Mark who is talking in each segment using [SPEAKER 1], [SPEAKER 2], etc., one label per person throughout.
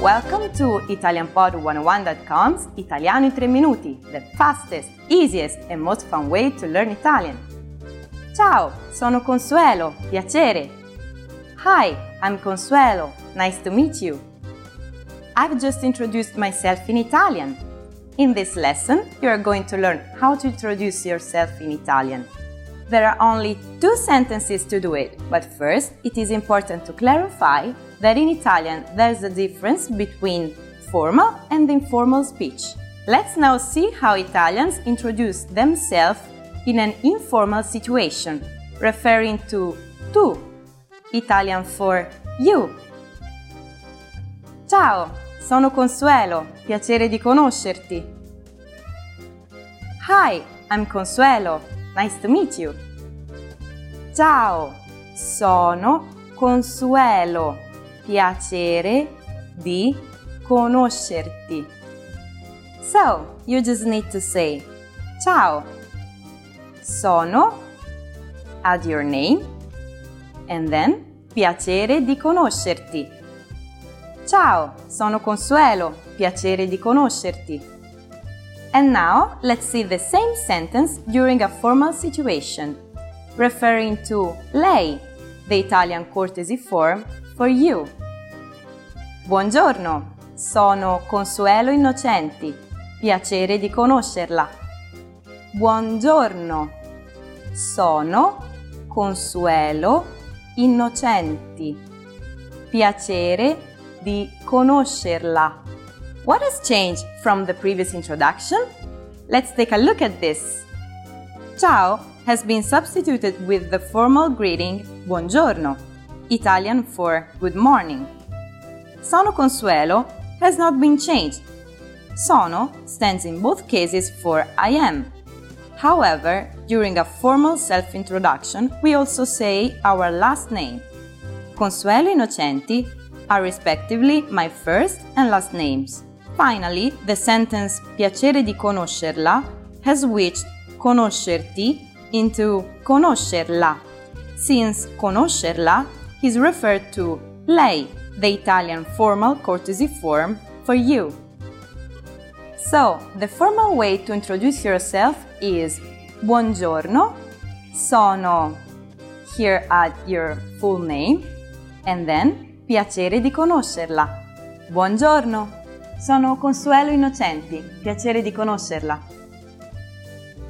[SPEAKER 1] Welcome to ItalianPod101.com's Italiano in 3 minuti, the fastest, easiest and most fun way to learn Italian. Ciao, sono Consuelo, piacere. Hi, I'm Consuelo, nice to meet you. I've just introduced myself in Italian. In this lesson, you are going to learn how to introduce yourself in Italian. There are only two sentences to do it, but first it is important to clarify that in Italian there's a difference between formal and informal speech. Let's now see how Italians introduce themselves in an informal situation, referring to tu, Italian for you. Ciao, sono Consuelo, piacere di conoscerti. Hi, I'm Consuelo, nice to meet you. Ciao, sono Consuelo, piacere di conoscerti. So, you just need to say ciao, sono, add your name, and then piacere di conoscerti. Ciao, sono Consuelo, piacere di conoscerti. And now let's see the same sentence during a formal situation, referring to lei, the Italian courtesy form for you. Buongiorno, sono Consuelo Innocenti. Piacere di conoscerla. Buongiorno, sono Consuelo Innocenti. Piacere di conoscerla. What has changed from the previous introduction? Let's take a look at this. Ciao has been substituted with the formal greeting buongiorno Italian for good morning. Sono Consuelo has not been changed. Sono stands in both cases for I am. However, during a formal self introduction, we also say our last name. Consuelo Innocenti are respectively my first and last names. Finally, the sentence piacere di conoscerla has switched conoscerti into conoscerla, since conoscerla is referred to lei, the Italian formal courtesy form for you. So, the formal way to introduce yourself is Buongiorno, sono, here at your full name, and then piacere di conoscerla. Buongiorno, sono Consuelo Innocenti, piacere di conoscerla.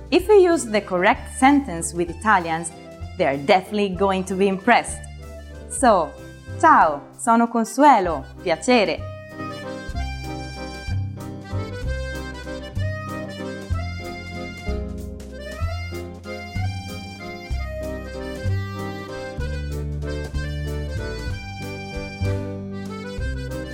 [SPEAKER 1] If you use the correct sentence with Italians, they are definitely going to be impressed. So, ciao, sono Consuelo, piacere.